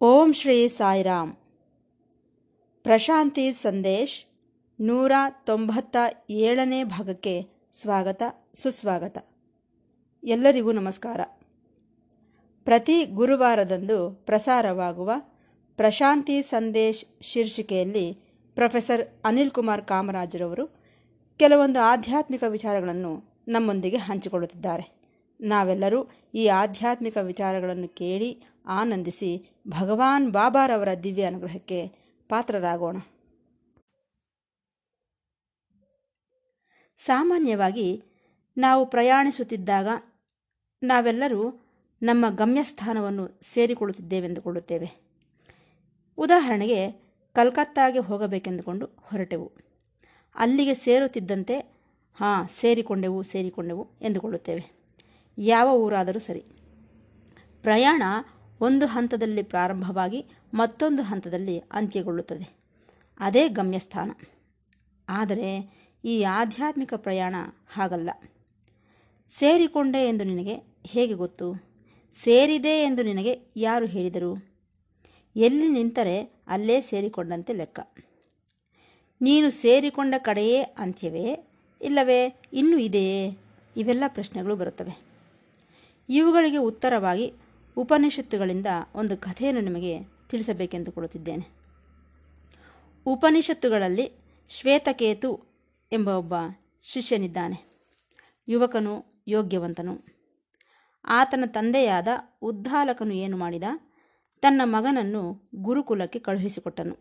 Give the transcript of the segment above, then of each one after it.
ಓಂ ಶ್ರೀ ಸಾಯಿರಾಮ್. ಪ್ರಶಾಂತಿ ಸಂದೇಶ್, ನೂರ ತೊಂಬತ್ತ ಏಳನೇ ಭಾಗಕ್ಕೆ ಸ್ವಾಗತ, ಸುಸ್ವಾಗತ. ಎಲ್ಲರಿಗೂ ನಮಸ್ಕಾರ. ಪ್ರತಿ ಗುರುವಾರದಂದು ಪ್ರಸಾರವಾಗುವ ಪ್ರಶಾಂತಿ ಸಂದೇಶ್ ಶೀರ್ಷಿಕೆಯಲ್ಲಿ ಪ್ರೊಫೆಸರ್ ಅನಿಲ್ ಕುಮಾರ್ ಕಾಮರಾಜರವರು ಕೆಲವೊಂದು ಆಧ್ಯಾತ್ಮಿಕ ವಿಚಾರಗಳನ್ನು ನಮ್ಮೊಂದಿಗೆ ಹಂಚಿಕೊಳ್ಳುತ್ತಿದ್ದಾರೆ. ನಾವೆಲ್ಲರೂ ಈ ಆಧ್ಯಾತ್ಮಿಕ ವಿಚಾರಗಳನ್ನು ಕೇಳಿ ಆನಂದಿಸಿ ಭಗವಾನ್ ಬಾಬಾರವರ ದಿವ್ಯ ಅನುಗ್ರಹಕ್ಕೆ ಪಾತ್ರರಾಗೋಣ. ಸಾಮಾನ್ಯವಾಗಿ ನಾವು ಪ್ರಯಾಣಿಸುತ್ತಿದ್ದಾಗ ನಾವೆಲ್ಲರೂ ನಮ್ಮ ಗಮ್ಯಸ್ಥಾನವನ್ನು ಸೇರಿಕೊಳ್ಳುತ್ತಿದ್ದೇವೆಂದುಕೊಳ್ಳುತ್ತೇವೆ. ಉದಾಹರಣೆಗೆ, ಕಲ್ಕತ್ತಾಗೆ ಹೋಗಬೇಕೆಂದುಕೊಂಡು ಹೊರಟೆವು. ಅಲ್ಲಿಗೆ ಸೇರುತ್ತಿದ್ದಂತೆ, ಹಾಂ, ಸೇರಿಕೊಂಡೆವು ಸೇರಿಕೊಂಡೆವು ಎಂದುಕೊಳ್ಳುತ್ತೇವೆ. ಯಾವ ಊರಾದರೂ ಸರಿ. ಪ್ರಯಾಣ ಒಂದು ಹಂತದಲ್ಲಿ ಪ್ರಾರಂಭವಾಗಿ ಮತ್ತೊಂದು ಹಂತದಲ್ಲಿ ಅಂತ್ಯಗೊಳ್ಳುತ್ತದೆ. ಅದೇ ಗಮ್ಯಸ್ಥಾನ. ಆದರೆ ಈ ಆಧ್ಯಾತ್ಮಿಕ ಪ್ರಯಾಣ ಹಾಗಲ್ಲ. ಸೇರಿಕೊಂಡೆ ಎಂದು ನಿನಗೆ ಹೇಗೆ ಗೊತ್ತು? ಸೇರಿದೆ ಎಂದು ನಿನಗೆ ಯಾರು ಹೇಳಿದರು? ಎಲ್ಲಿ ನಿಂತರೆ ಅಲ್ಲೇ ಸೇರಿಕೊಂಡಂತೆ ಲೆಕ್ಕ. ನೀನು ಸೇರಿಕೊಂಡ ಕಡೆಯೇ ಅಂತ್ಯವೇ, ಇಲ್ಲವೇ ಇನ್ನೂ ಇದೆಯೇ? ಇವೆಲ್ಲ ಪ್ರಶ್ನೆಗಳು ಬರುತ್ತವೆ. ಇವುಗಳಿಗೆ ಉತ್ತರವಾಗಿ ಉಪನಿಷತ್ತುಗಳಿಂದ ಒಂದು ಕಥೆಯನ್ನು ನಿಮಗೆ ತಿಳಿಸಬೇಕೆಂದುಕೊಳ್ಳುತ್ತಿದ್ದೇನೆ ಉಪನಿಷತ್ತುಗಳಲ್ಲಿ ಶ್ವೇತಕೇತು ಎಂಬ ಒಬ್ಬ ಶಿಷ್ಯನಿದ್ದಾನೆ. ಯುವಕನು ಯೋಗ್ಯವಂತನು. ಆತನ ತಂದೆಯಾದ ಉದ್ದಾಲಕನು ಏನು ಮಾಡಿದ? ತನ್ನ ಮಗನನ್ನು ಗುರುಕುಲಕ್ಕೆ ಕಳುಹಿಸಿಕೊಟ್ಟನು.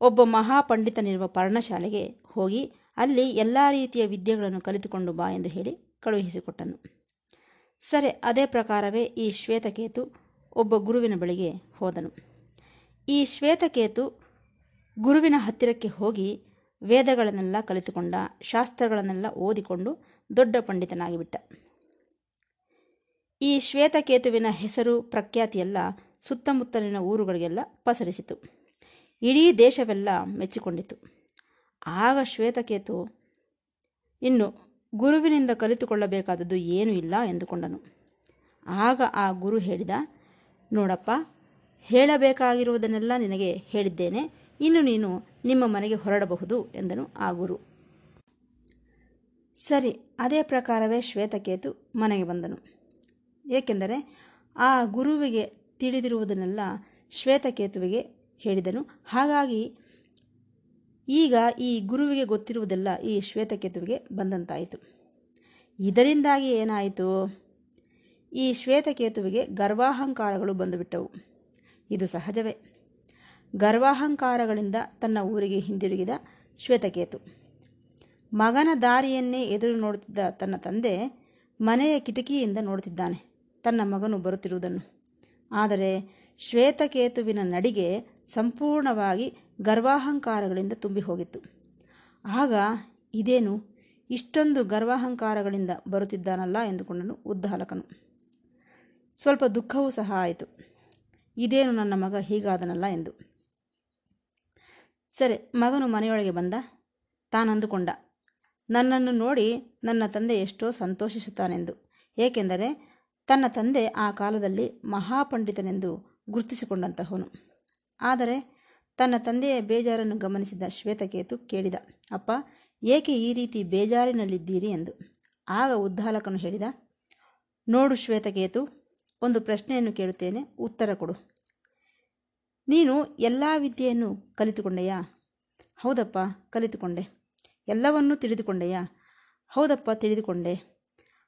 ಒಬ್ಬ ಮಹಾಪಂಡಿತನಿರುವ ಪರ್ಣಶಾಲೆಗೆ ಹೋಗಿ ಅಲ್ಲಿ ಎಲ್ಲ ರೀತಿಯ ವಿದ್ಯೆಗಳನ್ನು ಕಲಿತುಕೊಂಡು ಬಾ ಎಂದು ಹೇಳಿ ಕಳುಹಿಸಿಕೊಟ್ಟನು. ಸರಿ, ಅದೇ ಪ್ರಕಾರವೇ ಈ ಶ್ವೇತಕೇತು ಒಬ್ಬ ಗುರುವಿನ ಬಳಿಗೆ ಹೋದನು. ಈ ಶ್ವೇತಕೇತು ಗುರುವಿನ ಹತ್ತಿರಕ್ಕೆ ಹೋಗಿ ವೇದಗಳನ್ನೆಲ್ಲ ಕಲಿತುಕೊಂಡ, ಶಾಸ್ತ್ರಗಳನ್ನೆಲ್ಲ ಓದಿಕೊಂಡು ದೊಡ್ಡ ಪಂಡಿತನಾಗಿಬಿಟ್ಟ. ಈ ಶ್ವೇತಕೇತುವಿನ ಹೆಸರು ಪ್ರಖ್ಯಾತಿಯೆಲ್ಲ ಸುತ್ತಮುತ್ತಲಿನ ಊರುಗಳಿಗೆಲ್ಲ ಪಸರಿಸಿತು. ಇಡೀ ದೇಶವೆಲ್ಲ ಮೆಚ್ಚಿಕೊಂಡಿತು. ಆಗ ಶ್ವೇತಕೇತು, ಇನ್ನು ಗುರುವಿನಿಂದ ಕಲಿತುಕೊಳ್ಳಬೇಕಾದದ್ದು ಏನೂ ಇಲ್ಲ ಎಂದುಕೊಂಡನು. ಆಗ ಆ ಗುರು ಹೇಳಿದ, ನೋಡಪ್ಪ, ಹೇಳಬೇಕಾಗಿರುವುದನ್ನೆಲ್ಲ ನಿನಗೆ ಹೇಳಿದ್ದೇನೆ, ಇನ್ನು ನೀನು ನಿಮ್ಮ ಮನೆಗೆ ಹೊರಡಬಹುದು ಎಂದನು ಆ ಗುರು. ಸರಿ, ಅದೇ ಪ್ರಕಾರವೇ ಶ್ವೇತಕೇತು ಮನೆಗೆ ಬಂದನು. ಏಕೆಂದರೆ ಆ ಗುರುವಿಗೆ ತಿಳಿದಿರುವುದನ್ನೆಲ್ಲ ಶ್ವೇತಕೇತುವಿಗೆ ಹೇಳಿದನು. ಹಾಗಾಗಿ ಈಗ ಈ ಗುರುವಿಗೆ ಗೊತ್ತಿರುವುದೆಲ್ಲ ಈ ಶ್ವೇತಕೇತುವಿಗೆ ಬಂದಂತಾಯಿತು. ಇದರಿಂದಾಗಿ ಏನಾಯಿತು? ಈ ಶ್ವೇತಕೇತುವಿಗೆ ಗರ್ವಾಹಂಕಾರಗಳು ಬಂದುಬಿಟ್ಟವು. ಇದು ಸಹಜವೇ. ಗರ್ವಾಹಂಕಾರಗಳಿಂದ ತನ್ನ ಊರಿಗೆ ಹಿಂದಿರುಗಿದ ಶ್ವೇತಕೇತು. ಮಗನ ದಾರಿಯನ್ನೇ ಎದುರು ನೋಡುತ್ತಿದ್ದ ತನ್ನ ತಂದೆ ಮನೆಯ ಕಿಟಕಿಯಿಂದ ನೋಡುತ್ತಿದ್ದಾನೆ. ತನ್ನ ಮಗನು ಬರುತ್ತಿರುವುದನ್ನು. ಆದರೆ ಶ್ವೇತಕೇತುವಿನ ನಡಿಗೆ ಸಂಪೂರ್ಣವಾಗಿ ಗರ್ವಾಹಂಕಾರಗಳಿಂದ ತುಂಬಿ ಹೋಗಿತ್ತು. ಆಗ ಇದೇನು? ಇಷ್ಟೊಂದು ಗರ್ವಾಹಂಕಾರಗಳಿಂದ ಬರುತ್ತಿದ್ದಾನಲ್ಲ ಎಂದುಕೊಂಡನು ಉದ್ದಾಲಕನು. ಸ್ವಲ್ಪ ದುಃಖವೂ ಸಹ ಆಯಿತು. ಇದೇನು ನನ್ನ ಮಗ ಹೀಗಾದನಲ್ಲ ಎಂದು. ಸರಿ, ಮಗನು ಮನೆಯೊಳಗೆ ಬಂದ? ತಾನಂದುಕೊಂಡ. ನನ್ನನ್ನು ನೋಡಿ ನನ್ನ ತಂದೆ ಎಷ್ಟೋ ಸಂತೋಷಿಸುತ್ತಾನೆಂದು. ಏಕೆಂದರೆ ತನ್ನ ತಂದೆ ಆ ಕಾಲದಲ್ಲಿ ಮಹಾಪಂಡಿತನೆಂದು ಗುರುತಿಸಿಕೊಂಡಂತಹವನು. ಆದರೆ ತನ್ನ ತಂದೆಯ ಬೇಜಾರನ್ನು ಗಮನಿಸಿದ ಶ್ವೇತಕೇತು ಕೇಳಿದ, ಅಪ್ಪ, ಏಕೆ ಈ ರೀತಿ ಬೇಜಾರಿನಲ್ಲಿದ್ದೀರಿ? ಎಂದು. ಆಗ ಉದ್ದಾಲಕನು ಹೇಳಿದ, ನೋಡು ಶ್ವೇತಕೇತು, ಒಂದು ಪ್ರಶ್ನೆಯನ್ನು ಕೇಳುತ್ತೇನೆ, ಉತ್ತರ ಕೊಡು. ನೀನು ಎಲ್ಲ ವಿದ್ಯೆಯನ್ನು ಕಲಿತುಕೊಂಡೆಯಾ? ಹೌದಪ್ಪ, ಕಲಿತುಕೊಂಡೆ. ಎಲ್ಲವನ್ನೂ ತಿಳಿದುಕೊಂಡೆಯಾ? ಹೌದಪ್ಪ, ತಿಳಿದುಕೊಂಡೆ.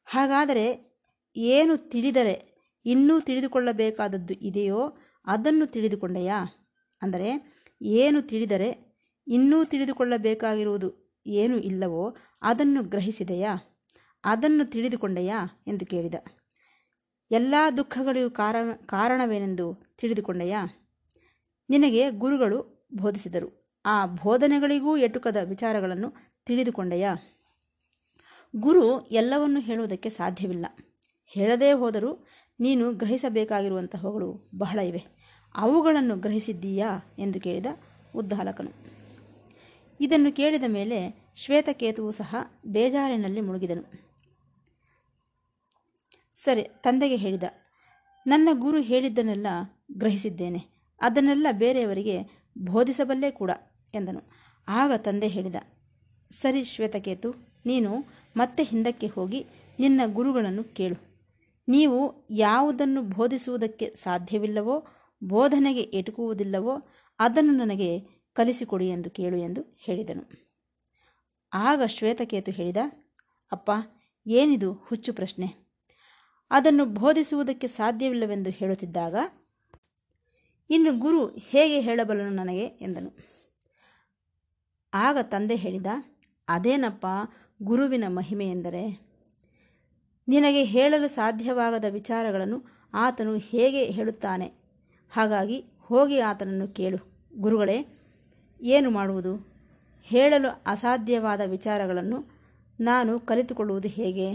ಹಾಗಾದರೆ ಏನು ತಿಳಿದರೆ ಇನ್ನೂ ತಿಳಿದುಕೊಳ್ಳಬೇಕಾದದ್ದು ಇದೆಯೋ ಅದನ್ನು ತಿಳಿದುಕೊಂಡೆಯಾ? ಅಂದರೆ ಏನು ತಿಳಿದರೆ ಇನ್ನೂ ತಿಳಿದುಕೊಳ್ಳಬೇಕಾಗಿರುವುದು ಏನು ಇಲ್ಲವೋ ಅದನ್ನು ಗ್ರಹಿಸಿದೆಯಾ? ಅದನ್ನು ತಿಳಿದುಕೊಂಡೆಯಾ ಎಂದು ಕೇಳಿದ. ಎಲ್ಲ ದುಃಖಗಳಿಗೂ ಕಾರಣ, ಕಾರಣವೇನೆಂದು ತಿಳಿದುಕೊಂಡೆಯಾ? ನಿನಗೆ ಗುರುಗಳು ಬೋಧಿಸಿದರು. ಆ ಬೋಧನೆಗಳಿಗೂ ಎಟುಕದ ವಿಚಾರಗಳನ್ನು ತಿಳಿದುಕೊಂಡೆಯಾ? ಗುರು ಎಲ್ಲವನ್ನು ಹೇಳುವುದಕ್ಕೆ ಸಾಧ್ಯವಿಲ್ಲ. ಹೇಳದೇ ಹೋದರೂ ನೀನು ಗ್ರಹಿಸಬೇಕಾಗಿರುವಂತಹವುಗಳು ಬಹಳ ಇವೆ. ಅವುಗಳನ್ನು ಗ್ರಹಿಸಿದ್ದೀಯಾ ಎಂದು ಕೇಳಿದ ಉದ್ದಾಲಕನು. ಇದನ್ನು ಕೇಳಿದ ಮೇಲೆ ಶ್ವೇತಕೇತುವು ಸಹ ಬೇಜಾರಿನಲ್ಲಿ ಮುಳುಗಿದನು. ಸರಿ, ತಂದೆಗೆ ಹೇಳಿದ. ನನ್ನ ಗುರು ಹೇಳಿದ್ದನ್ನೆಲ್ಲ ಗ್ರಹಿಸಿದ್ದೇನೆ. ಅದನ್ನೆಲ್ಲ ಬೇರೆಯವರಿಗೆ ಬೋಧಿಸಬಲ್ಲೇ ಕೂಡ ಎಂದನು. ಆಗ ತಂದೆ ಹೇಳಿದ. ಸರಿ, ಶ್ವೇತಕೇತು, ನೀನು ಮತ್ತೆ ಹಿಂದಕ್ಕೆ ಹೋಗಿ ನಿನ್ನ ಗುರುಗಳನ್ನು ಕೇಳು. ನೀವು ಯಾವುದನ್ನು ಬೋಧಿಸುವುದಕ್ಕೆ ಸಾಧ್ಯವಿಲ್ಲವೋ ಬೋಧನೆಗೆ ಎಟುಕುವುದಿಲ್ಲವೋ ಅದನ್ನು ನನಗೆ ಕಲಿಸಿಕೊಡಿ ಎಂದು ಕೇಳು ಎಂದು ಹೇಳಿದನು. ಆಗ ಶ್ವೇತಕೇತು ಹೇಳಿದ, ಅಪ್ಪ, ಏನಿದು ಹುಚ್ಚು ಪ್ರಶ್ನೆ? ಅದನ್ನು ಬೋಧಿಸುವುದಕ್ಕೆ ಸಾಧ್ಯವಿಲ್ಲವೆಂದು ಹೇಳುತ್ತಿದ್ದಾಗ ಇನ್ನು ಗುರು ಹೇಗೆ ಹೇಳಬಲ್ಲನು ನನಗೆ? ಎಂದನು. ಆಗ ತಂದೆ ಹೇಳಿದ, ಅದೇನಪ್ಪ ಗುರುವಿನ ಮಹಿಮೆ ಎಂದರೆ? ನಿನಗೆ ಹೇಳಲು ಸಾಧ್ಯವಾಗದ ವಿಚಾರಗಳನ್ನು ಆತನು ಹೇಗೆ ಹೇಳುತ್ತಾನೆ? ಹಾಗಾಗಿ ಹೋಗಿ ಆತನನ್ನು ಕೇಳು. ಗುರುಗಳೇ, ಏನು ಮಾಡುವುದು? ಹೇಳಲು ಅಸಾಧ್ಯವಾದ ವಿಚಾರಗಳನ್ನು ನಾನು ಕಲಿತುಕೊಳ್ಳುವುದು ಹೇಗೆ?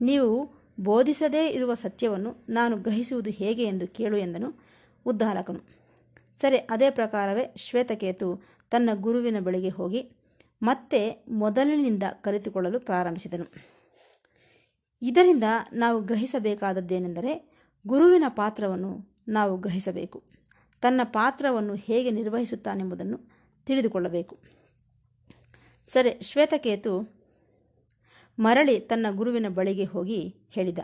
ನೀವು ಬೋಧಿಸದೇ ಇರುವ ಸತ್ಯವನ್ನು ನಾನು ಗ್ರಹಿಸುವುದು ಹೇಗೆ ಎಂದು ಕೇಳು ಎಂದನು ಉದ್ದಾಲಕನು. ಸರಿ, ಅದೇ ಪ್ರಕಾರವೇ ಶ್ವೇತಕೇತು ತನ್ನ ಗುರುವಿನ ಬಳಿಗೆ ಹೋಗಿ ಮತ್ತೆ ಮೊದಲಿನಿಂದ ಕಲಿತುಕೊಳ್ಳಲು ಪ್ರಾರಂಭಿಸಿದನು. ಇದರಿಂದ ನಾವು ಗ್ರಹಿಸಬೇಕಾದದ್ದೇನೆಂದರೆ ಗುರುವಿನ ಪಾತ್ರವನ್ನು ನಾವು ಗ್ರಹಿಸಬೇಕು. ತನ್ನ ಪಾತ್ರವನ್ನು ಹೇಗೆ ನಿರ್ವಹಿಸುತ್ತಾನೆಂಬುದನ್ನು ತಿಳಿದುಕೊಳ್ಳಬೇಕು. ಸರಿ, ಶ್ವೇತಕೇತು ಮರಳಿ ತನ್ನ ಗುರುವಿನ ಬಳಿಗೆ ಹೋಗಿ ಹೇಳಿದ,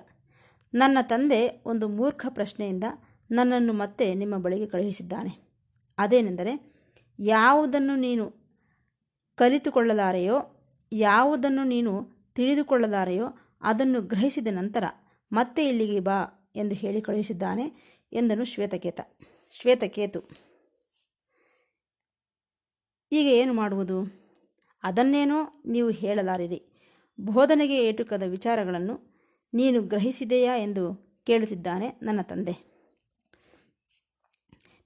ನನ್ನ ತಂದೆ ಒಂದು ಮೂರ್ಖ ಪ್ರಶ್ನೆಯಿಂದ ನನ್ನನ್ನು ಮತ್ತೆ ನಿಮ್ಮ ಬಳಿಗೆ ಕಳುಹಿಸಿದ್ದಾನೆ. ಅದೇನೆಂದರೆ, ಯಾವುದನ್ನು ನೀನು ಕಲಿತುಕೊಳ್ಳಲಾರೆಯೋ, ಯಾವುದನ್ನು ನೀನು ತಿಳಿದುಕೊಳ್ಳಲಾರೆಯೋ ಅದನ್ನು ಗ್ರಹಿಸಿದ ನಂತರ ಮತ್ತೆ ಇಲ್ಲಿಗೆ ಬಾ ಎಂದು ಹೇಳಿ ಕಳುಹಿಸಿದ್ದಾನೆ. ಎಂದನು ಶ್ವೇತಕೇತ. ಶ್ವೇತಕೇತು. ಈಗ ಏನು ಮಾಡುವುದು? ಅದನ್ನೇನೋ ನೀವು ಹೇಳಲಾರಿರಿ. ಬೋಧನೆಗೆ ಏಟುಕದ ವಿಚಾರಗಳನ್ನು ನೀನು ಗ್ರಹಿಸಿದೆಯಾ ಎಂದು ಕೇಳುತ್ತಿದ್ದಾನೆ ನನ್ನ ತಂದೆ.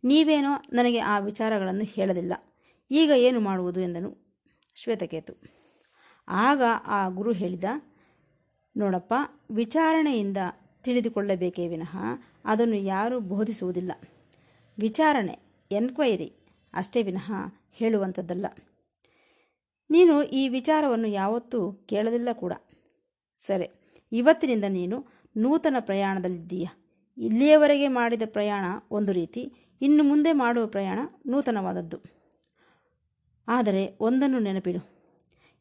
ನೀವೇನೋ ನನಗೆ ಆ ವಿಚಾರಗಳನ್ನು ಹೇಳಲಿಲ್ಲ. ಈಗ ಏನು ಮಾಡುವುದು ಎಂದನು ಶ್ವೇತಕೇತು. ಆಗ ಆ ಗುರು ಹೇಳಿದ, ನೋಡಪ್ಪ, ವಿಚಾರಣೆಯಿಂದ ತಿಳಿದುಕೊಳ್ಳಬೇಕೇ ವಿನಃ ಅದನ್ನು ಯಾರೂ ಬೋಧಿಸುವುದಿಲ್ಲ. ವಿಚಾರಣೆ, ಎನ್ಕ್ವೈರಿ ಅಷ್ಟೇ ವಿನಃ ಹೇಳುವಂಥದ್ದಲ್ಲ. ನೀನು ಈ ವಿಚಾರವನ್ನು ಯಾವತ್ತೂ ಕೇಳಲಿಲ್ಲ ಕೂಡ. ಸರಿ, ಇವತ್ತಿನಿಂದ ನೀನು ನೂತನ ಪ್ರಯಾಣದಲ್ಲಿದ್ದೀಯ? ಇಲ್ಲಿಯವರೆಗೆ ಮಾಡಿದ ಪ್ರಯಾಣ ಒಂದು ರೀತಿ, ಇನ್ನು ಮುಂದೆ ಮಾಡುವ ಪ್ರಯಾಣ ನೂತನವಾದದ್ದು. ಆದರೆ ಒಂದನ್ನು ನೆನಪಿಡು.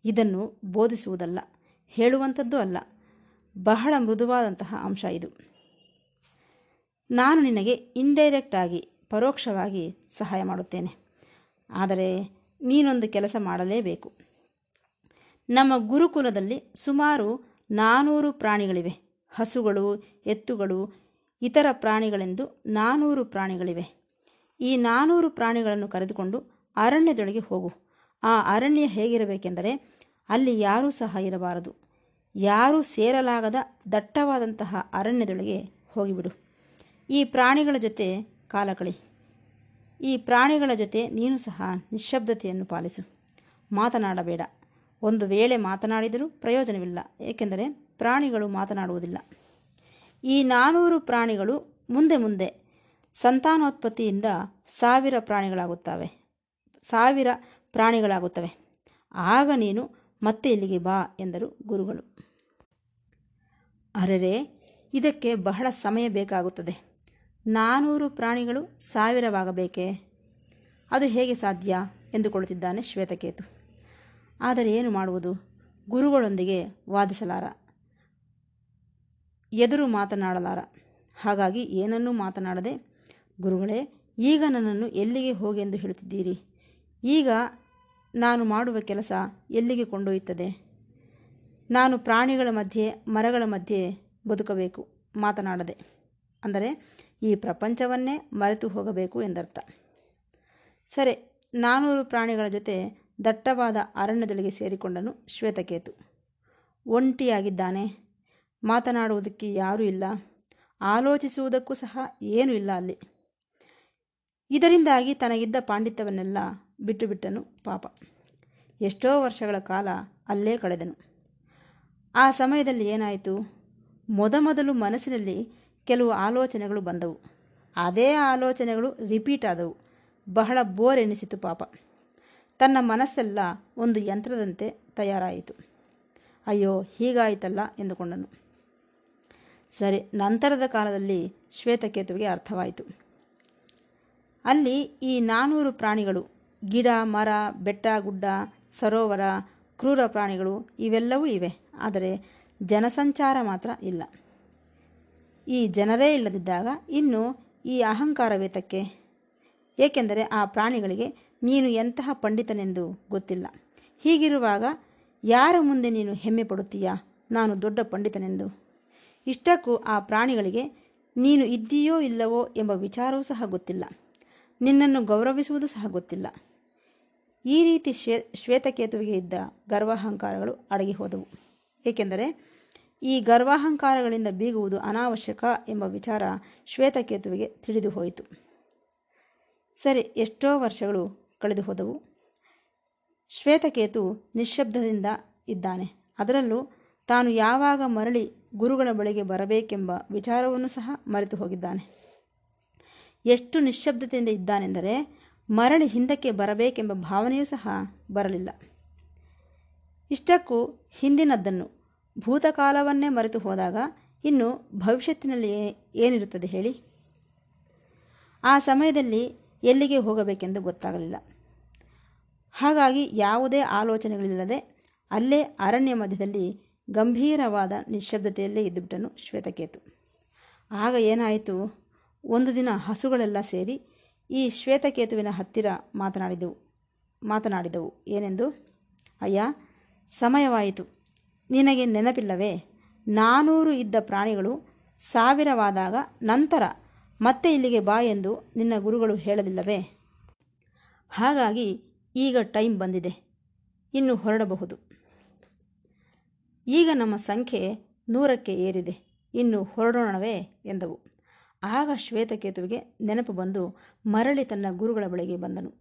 ಇದನ್ನು ಬೋಧಿಸುವುದಲ್ಲ, ಹೇಳುವಂಥದ್ದು ಅಲ್ಲ. ಬಹಳ ಮೃದುವಾದಂತಹ ಅಂಶ ಇದು. ನಾನು ನಿನಗೆ ಇಂಡೈರೆಕ್ಟ್ ಆಗಿ, ಪರೋಕ್ಷವಾಗಿ ಸಹಾಯ ಮಾಡುತ್ತೇನೆ. ಆದರೆ ನೀನೊಂದು ಕೆಲಸ ಮಾಡಲೇಬೇಕು. ನಮ್ಮ ಗುರುಕುಲದಲ್ಲಿ ಸುಮಾರು ನಾನೂರು ಪ್ರಾಣಿಗಳಿವೆ. ಹಸುಗಳು, ಎತ್ತುಗಳು, ಇತರ ಪ್ರಾಣಿಗಳೆಂದು ನಾನೂರು ಪ್ರಾಣಿಗಳಿವೆ. ಈ ನಾನೂರು ಪ್ರಾಣಿಗಳನ್ನು ಕರೆದುಕೊಂಡು ಅರಣ್ಯದೊಳಗೆ ಹೋಗು. ಆ ಅರಣ್ಯ ಹೇಗಿರಬೇಕೆಂದರೆ ಅಲ್ಲಿ ಯಾರೂ ಸಹ ಇರಬಾರದು. ಯಾರೂ ಸೇರಲಾಗದ ದಟ್ಟವಾದಂತಹ ಅರಣ್ಯದೊಳಗೆ ಹೋಗಿಬಿಡು. ಈ ಪ್ರಾಣಿಗಳ ಜೊತೆ ಕಾಲ ಕಳಿ ಈ ಪ್ರಾಣಿಗಳ ಜೊತೆ ನೀನು ಸಹ ನಿಶ್ಶಬ್ದತೆಯನ್ನು ಪಾಲಿಸು. ಮಾತನಾಡಬೇಡ. ಒಂದು ವೇಳೆ ಮಾತನಾಡಿದರೂ ಪ್ರಯೋಜನವಿಲ್ಲ. ಏಕೆಂದರೆ ಪ್ರಾಣಿಗಳು ಮಾತನಾಡುವುದಿಲ್ಲ. ಈ ನಾನೂರು ಪ್ರಾಣಿಗಳು ಮುಂದೆ ಮುಂದೆ ಸಂತಾನೋತ್ಪತ್ತಿಯಿಂದ ಸಾವಿರ ಪ್ರಾಣಿಗಳಾಗುತ್ತವೆ. ಸಾವಿರ ಪ್ರಾಣಿಗಳಾಗುತ್ತವೆ. ಆಗ ನೀನು ಮತ್ತೆ ಇಲ್ಲಿಗೆ ಬಾ ಎಂದರು ಗುರುಗಳು. ಅರೆರೆ, ಇದಕ್ಕೆ ಬಹಳ ಸಮಯ ಬೇಕಾಗುತ್ತದೆ. ನಾನೂರು ಪ್ರಾಣಿಗಳು ಸಾವಿರವಾಗಬೇಕೇ? ಅದು ಹೇಗೆ ಸಾಧ್ಯ? ಎಂದುಕೊಳ್ಳುತ್ತಿದ್ದಾನೆ ಶ್ವೇತಕೇತು. ಆದರೆ ಏನು ಮಾಡುವುದು? ಗುರುಗಳೊಂದಿಗೆ ವಾದಿಸಲಾರ. ಎದುರು ಮಾತನಾಡಲಾರ. ಹಾಗಾಗಿ ಏನನ್ನೂ ಮಾತನಾಡದೆ, ಗುರುಗಳೇ, ಈಗ ನನ್ನನ್ನು ಎಲ್ಲಿಗೆ ಹೋಗೆಂದು ಹೇಳುತ್ತಿದ್ದೀರಿ? ಈಗ ನಾನು ಮಾಡುವ ಕೆಲಸ ಎಲ್ಲಿಗೆ ಕೊಂಡೊಯ್ಯುತ್ತದೆ? ನಾನು ಪ್ರಾಣಿಗಳ ಮಧ್ಯೆ, ಮರಗಳ ಮಧ್ಯೆ ಬದುಕಬೇಕು, ಮಾತನಾಡದೆ. ಅಂದರೆ ಈ ಪ್ರಪಂಚವನ್ನೇ ಮರೆತು ಹೋಗಬೇಕು ಎಂದರ್ಥ. ಸರಿ, ನಾನೂರು ಪ್ರಾಣಿಗಳ ಜೊತೆ ದಟ್ಟವಾದ ಅರಣ್ಯದೊಳಗೆ ಸೇರಿಕೊಂಡನು ಶ್ವೇತಕೇತು. ಒಂಟಿಯಾಗಿದ್ದಾನೆ. ಮಾತನಾಡುವುದಕ್ಕೆ ಯಾರೂ ಇಲ್ಲ. ಆಲೋಚಿಸುವುದಕ್ಕೂ ಸಹ ಏನೂ ಇಲ್ಲ ಅಲ್ಲಿ. ಇದರಿಂದಾಗಿ ತನಗಿದ್ದ ಪಾಂಡಿತ್ಯವನ್ನೆಲ್ಲ ಬಿಟ್ಟುಬಿಟ್ಟನು ಪಾಪ. ಎಷ್ಟೋ ವರ್ಷಗಳ ಕಾಲ ಅಲ್ಲೇ ಕಳೆದನು. ಆ ಸಮಯದಲ್ಲಿ ಏನಾಯಿತು? ಮೊದಮೊದಲು ಮನಸ್ಸಿನಲ್ಲಿ ಕೆಲವು ಆಲೋಚನೆಗಳು ಬಂದವು. ಅದೇ ಆಲೋಚನೆಗಳು ರಿಪೀಟ್ ಆದವು. ಬಹಳ ಬೋರ್ ಎನಿಸಿತು ಪಾಪ. ತನ್ನ ಮನಸ್ಸೆಲ್ಲ ಒಂದು ಯಂತ್ರದಂತೆ ತಯಾರಾಯಿತು. ಅಯ್ಯೋ, ಹೀಗಾಯಿತಲ್ಲ ಎಂದುಕೊಂಡನು. ಸರಿ, ನಂತರದ ಕಾಲದಲ್ಲಿ ಶ್ವೇತಕೇತುವಿಗೆ ಅರ್ಥವಾಯಿತು. ಅಲ್ಲಿ ಈ ನಾನೂರು ಪ್ರಾಣಿಗಳು, ಗಿಡ, ಮರ, ಬೆಟ್ಟ, ಗುಡ್ಡ, ಸರೋವರ, ಕ್ರೂರ ಪ್ರಾಣಿಗಳು ಇವೆಲ್ಲವೂ ಇವೆ. ಆದರೆ ಜನಸಂಚಾರ ಮಾತ್ರ ಇಲ್ಲ. ಈ ಜನರೇ ಇಲ್ಲದಿದ್ದಾಗ ಇನ್ನು ಈ ಅಹಂಕಾರವೇತಕ್ಕೆ? ಏಕೆಂದರೆ ಆ ಪ್ರಾಣಿಗಳಿಗೆ ನೀನು ಎಂತಹ ಪಂಡಿತನೆಂದು ಗೊತ್ತಿಲ್ಲ. ಹೀಗಿರುವಾಗ ಯಾರ ಮುಂದೆ ನೀನು ಹೆಮ್ಮೆ ಪಡುತ್ತೀಯಾ? ನಾನು ದೊಡ್ಡ ಪಂಡಿತನೆಂದು. ಇಷ್ಟಕ್ಕೂ ಆ ಪ್ರಾಣಿಗಳಿಗೆ ನೀನು ಇದ್ದೀಯೋ ಇಲ್ಲವೋ ಎಂಬ ವಿಚಾರವೂ ಸಹ ಗೊತ್ತಿಲ್ಲ. ನಿನ್ನನ್ನು ಗೌರವಿಸುವುದು ಸಹ ಗೊತ್ತಿಲ್ಲ. ಈ ರೀತಿ ಶ್ವೇ ಶ್ವೇತಕೇತುವಿಗೆ ಇದ್ದ ಗರ್ವಾಹಂಕಾರಗಳು ಅಡಗಿ ಹೋದವು ಏಕೆಂದರೆ ಈ ಗರ್ವಾಹಂಕಾರಗಳಿಂದ ಬೀಗುವುದು ಅನಾವಶ್ಯಕ ಎಂಬ ವಿಚಾರ ಶ್ವೇತಕೇತುವಿಗೆ ತಿಳಿದು ಹೋಯಿತು ಸರಿ, ಎಷ್ಟೋ ವರ್ಷಗಳು ಕಳೆದು ಹೋದವು. ಶ್ವೇತಕೇತು ನಿಶ್ಶಬ್ದದಿಂದ ಇದ್ದಾನೆ. ಅದರಲ್ಲೂ ತಾನು ಯಾವಾಗ ಮರಳಿ ಗುರುಗಳ ಬಳಿಗೆ ಬರಬೇಕೆಂಬ ವಿಚಾರವನ್ನು ಸಹ ಮರೆತು ಹೋಗಿದ್ದಾನೆ. ಎಷ್ಟು ನಿಶ್ಶಬ್ದತೆಯಿಂದ ಇದ್ದಾನೆಂದರೆ ಮರಳಿ ಹಿಂದಕ್ಕೆ ಬರಬೇಕೆಂಬ ಭಾವನೆಯೂ ಸಹ ಬರಲಿಲ್ಲ. ಇಷ್ಟಕ್ಕೂ ಹಿಂದಿನದ್ದನ್ನು ಭೂತಕಾಲವನ್ನೇ ಮರೆತು ಹೋದಾಗ ಇನ್ನು ಭವಿಷ್ಯತ್ತಿನಲ್ಲಿ ಏನಿರುತ್ತದೆ ಹೇಳಿ? ಆ ಸಮಯದಲ್ಲಿ ಎಲ್ಲಿಗೆ ಹೋಗಬೇಕೆಂದು ಗೊತ್ತಾಗಲಿಲ್ಲ. ಹಾಗಾಗಿ ಯಾವುದೇ ಆಲೋಚನೆಗಳಿಲ್ಲದೆ ಅಲ್ಲೇ ಅರಣ್ಯ ಮಧ್ಯದಲ್ಲಿ ಗಂಭೀರವಾದ ನಿಶ್ಶಬ್ದತೆಯಲ್ಲೇ ಇದ್ದುಬಿಟ್ಟನು ಶ್ವೇತಕೇತು. ಆಗ ಏನಾಯಿತು? ಒಂದು ದಿನ ಹಸುಗಳೆಲ್ಲ ಸೇರಿ ಈ ಶ್ವೇತಕೇತುವಿನ ಹತ್ತಿರ ಮಾತನಾಡಿದವು ಮಾತನಾಡಿದವು. ಏನೆಂದು? ಅಯ್ಯ, ಸಮಯವಾಯಿತು. ನಿನಗೆ ನೆನಪಿಲ್ಲವೇ? ನಾನೂರು ಇದ್ದ ಪ್ರಾಣಿಗಳು ಸಾವಿರವಾದಾಗ ನಂತರ ಮತ್ತೆ ಇಲ್ಲಿಗೆ ಬಾ ಎಂದು ನಿನ್ನ ಗುರುಗಳು ಹೇಳಲಿಲ್ಲವೇ? ಹಾಗಾಗಿ ಈಗ ಟೈಮ್ ಬಂದಿದೆ. ಇನ್ನು ಹೊರಡಬಹುದು. ಈಗ ನಮ್ಮ ಸಂಖ್ಯೆ ನೂರಕ್ಕೆ ಏರಿದೆ. ಇನ್ನು ಹೊರಡೋಣವೇ ಎಂದವು. ಆಗ ಶ್ವೇತಕೇತುವಿಗೆ ನೆನಪು ಬಂದು ಮರಳಿ ತನ್ನ ಗುರುಗಳ ಬಳಿಗೆ ಬಂದನು.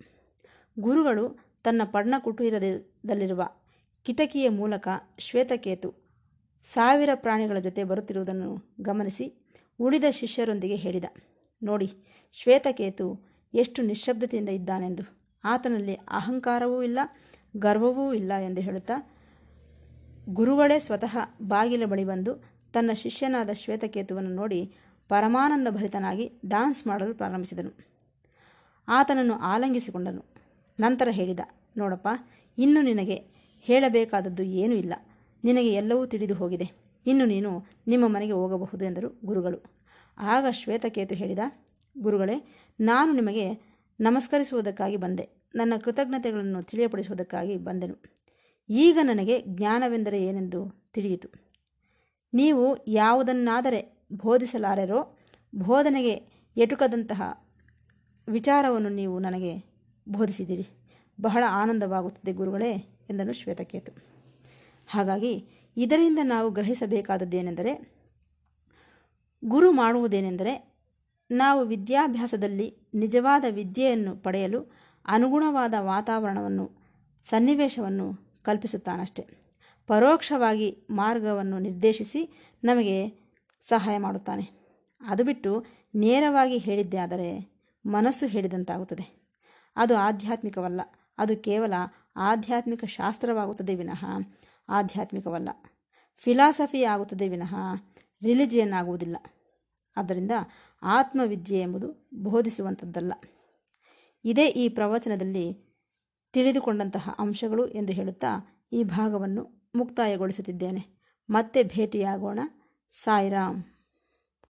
ಗುರುಗಳು ತನ್ನ ಪರ್ಣಕುಟೀರದಲ್ಲಿರುವ ಕಿಟಕಿಯ ಮೂಲಕ ಶ್ವೇತಕೇತು ಸಾವಿರ ಪ್ರಾಣಿಗಳ ಜೊತೆ ಬರುತ್ತಿರುವುದನ್ನು ಗಮನಿಸಿ ಉಳಿದ ಶಿಷ್ಯರೊಂದಿಗೆ ಹೇಳಿದ, ನೋಡಿ, ಶ್ವೇತಕೇತು ಎಷ್ಟು ನಿಶ್ಶಬ್ದತೆಯಿಂದ ಇದ್ದಾನೆಂದು. ಆತನಲ್ಲಿ ಅಹಂಕಾರವೂ ಇಲ್ಲ, ಗರ್ವವೂ ಇಲ್ಲ ಎಂದು ಹೇಳುತ್ತಾ, ಗುರುಗಳೇ ಸ್ವತಃ ಬಾಗಿಲ ಬಳಿ ಬಂದು ತನ್ನ ಶಿಷ್ಯನಾದ ಶ್ವೇತಕೇತುವನ್ನು ನೋಡಿ ಪರಮಾನಂದ ಭರಿತನಾಗಿ ಡಾನ್ಸ್ ಮಾಡಲು ಪ್ರಾರಂಭಿಸಿದನು. ಆತನನ್ನು ಆಲಂಗಿಸಿಕೊಂಡನು. ನಂತರ ಹೇಳಿದ, ನೋಡಪ್ಪ, ಇನ್ನು ನಿನಗೆ ಹೇಳಬೇಕಾದದ್ದು ಏನೂ ಇಲ್ಲ. ನಿನಗೆ ಎಲ್ಲವೂ ತಿಳಿದು ಹೋಗಿದೆ. ಇನ್ನು ನೀನು ನಿಮ್ಮ ಮನೆಗೆ ಹೋಗಬಹುದು ಎಂದರು ಗುರುಗಳು. ಆಗ ಶ್ವೇತಕೇತು ಹೇಳಿದ, ಗುರುಗಳೇ, ನಾನು ನಿಮಗೆ ನಮಸ್ಕರಿಸುವುದಕ್ಕಾಗಿ ಬಂದೆ. ನನ್ನ ಕೃತಜ್ಞತೆಗಳನ್ನು ತಿಳಿಯಪಡಿಸುವುದಕ್ಕಾಗಿ ಬಂದೆನು. ಈಗ ನನಗೆ ಜ್ಞಾನವೆಂದರೆ ಏನೆಂದು ತಿಳಿಯಿತು. ನೀವು ಯಾವುದನ್ನಾದರೆ ಬೋಧಿಸಲಾರೆರೋ, ಬೋಧನೆಗೆ ಎಟುಕದಂತಹ ವಿಚಾರವನ್ನು ನೀವು ನನಗೆ ಬೋಧಿಸಿದಿರಿ. ಬಹಳ ಆನಂದವಾಗುತ್ತದೆ ಗುರುಗಳೇ ಎಂದನು ಶ್ವೇತಕೇತು. ಹಾಗಾಗಿ ಇದರಿಂದ ನಾವು ಗ್ರಹಿಸಬೇಕಾದದ್ದೇನೆಂದರೆ, ಗುರು ಮಾಡುವುದೇನೆಂದರೆ ನಾವು ವಿದ್ಯಾಭ್ಯಾಸದಲ್ಲಿ ನಿಜವಾದ ವಿದ್ಯೆಯನ್ನು ಪಡೆಯಲು ಅನುಗುಣವಾದ ವಾತಾವರಣವನ್ನು, ಸನ್ನಿವೇಶವನ್ನು ಕಲ್ಪಿಸುತ್ತಾನಷ್ಟೆ. ಪರೋಕ್ಷವಾಗಿ ಮಾರ್ಗವನ್ನು ನಿರ್ದೇಶಿಸಿ ನಮಗೆ ಸಹಾಯ ಮಾಡುತ್ತಾನೆ. ಅದು ಬಿಟ್ಟು ನೇರವಾಗಿ ಹೇಳಿದ್ದೇ ಆದರೆ ಮನಸ್ಸು ಹೇಳಿದಂತಾಗುತ್ತದೆ. ಅದು ಆಧ್ಯಾತ್ಮಿಕವಲ್ಲ. ಅದು ಕೇವಲ ಆಧ್ಯಾತ್ಮಿಕ ಶಾಸ್ತ್ರವಾಗುತ್ತದೆ ವಿನಃ. ಆಧ್ಯಾತ್ಮಿಕವಲ್ಲ. ಫಿಲಾಸಫಿ ಆಗುತ್ತದೆ ವಿನಃ. ರಿಲಿಜಿಯನ್ ಆಗುವುದಿಲ್ಲ. ಆದ್ದರಿಂದ ಆತ್ಮವಿದ್ಯೆ ಎಂಬುದು ಬೋಧಿಸುವಂಥದ್ದಲ್ಲ. ಇದೇ ಈ ಪ್ರವಚನದಲ್ಲಿ ತಿಳಿದುಕೊಂಡಂತಹ ಅಂಶಗಳು ಎಂದು ಹೇಳುತ್ತಾ ಈ ಭಾಗವನ್ನು ಮುಕ್ತಾಯಗೊಳಿಸುತ್ತಿದ್ದೇನೆ. ಮತ್ತೆ ಭೇಟಿಯಾಗೋಣ. ಸಾಯಿರಾಮ್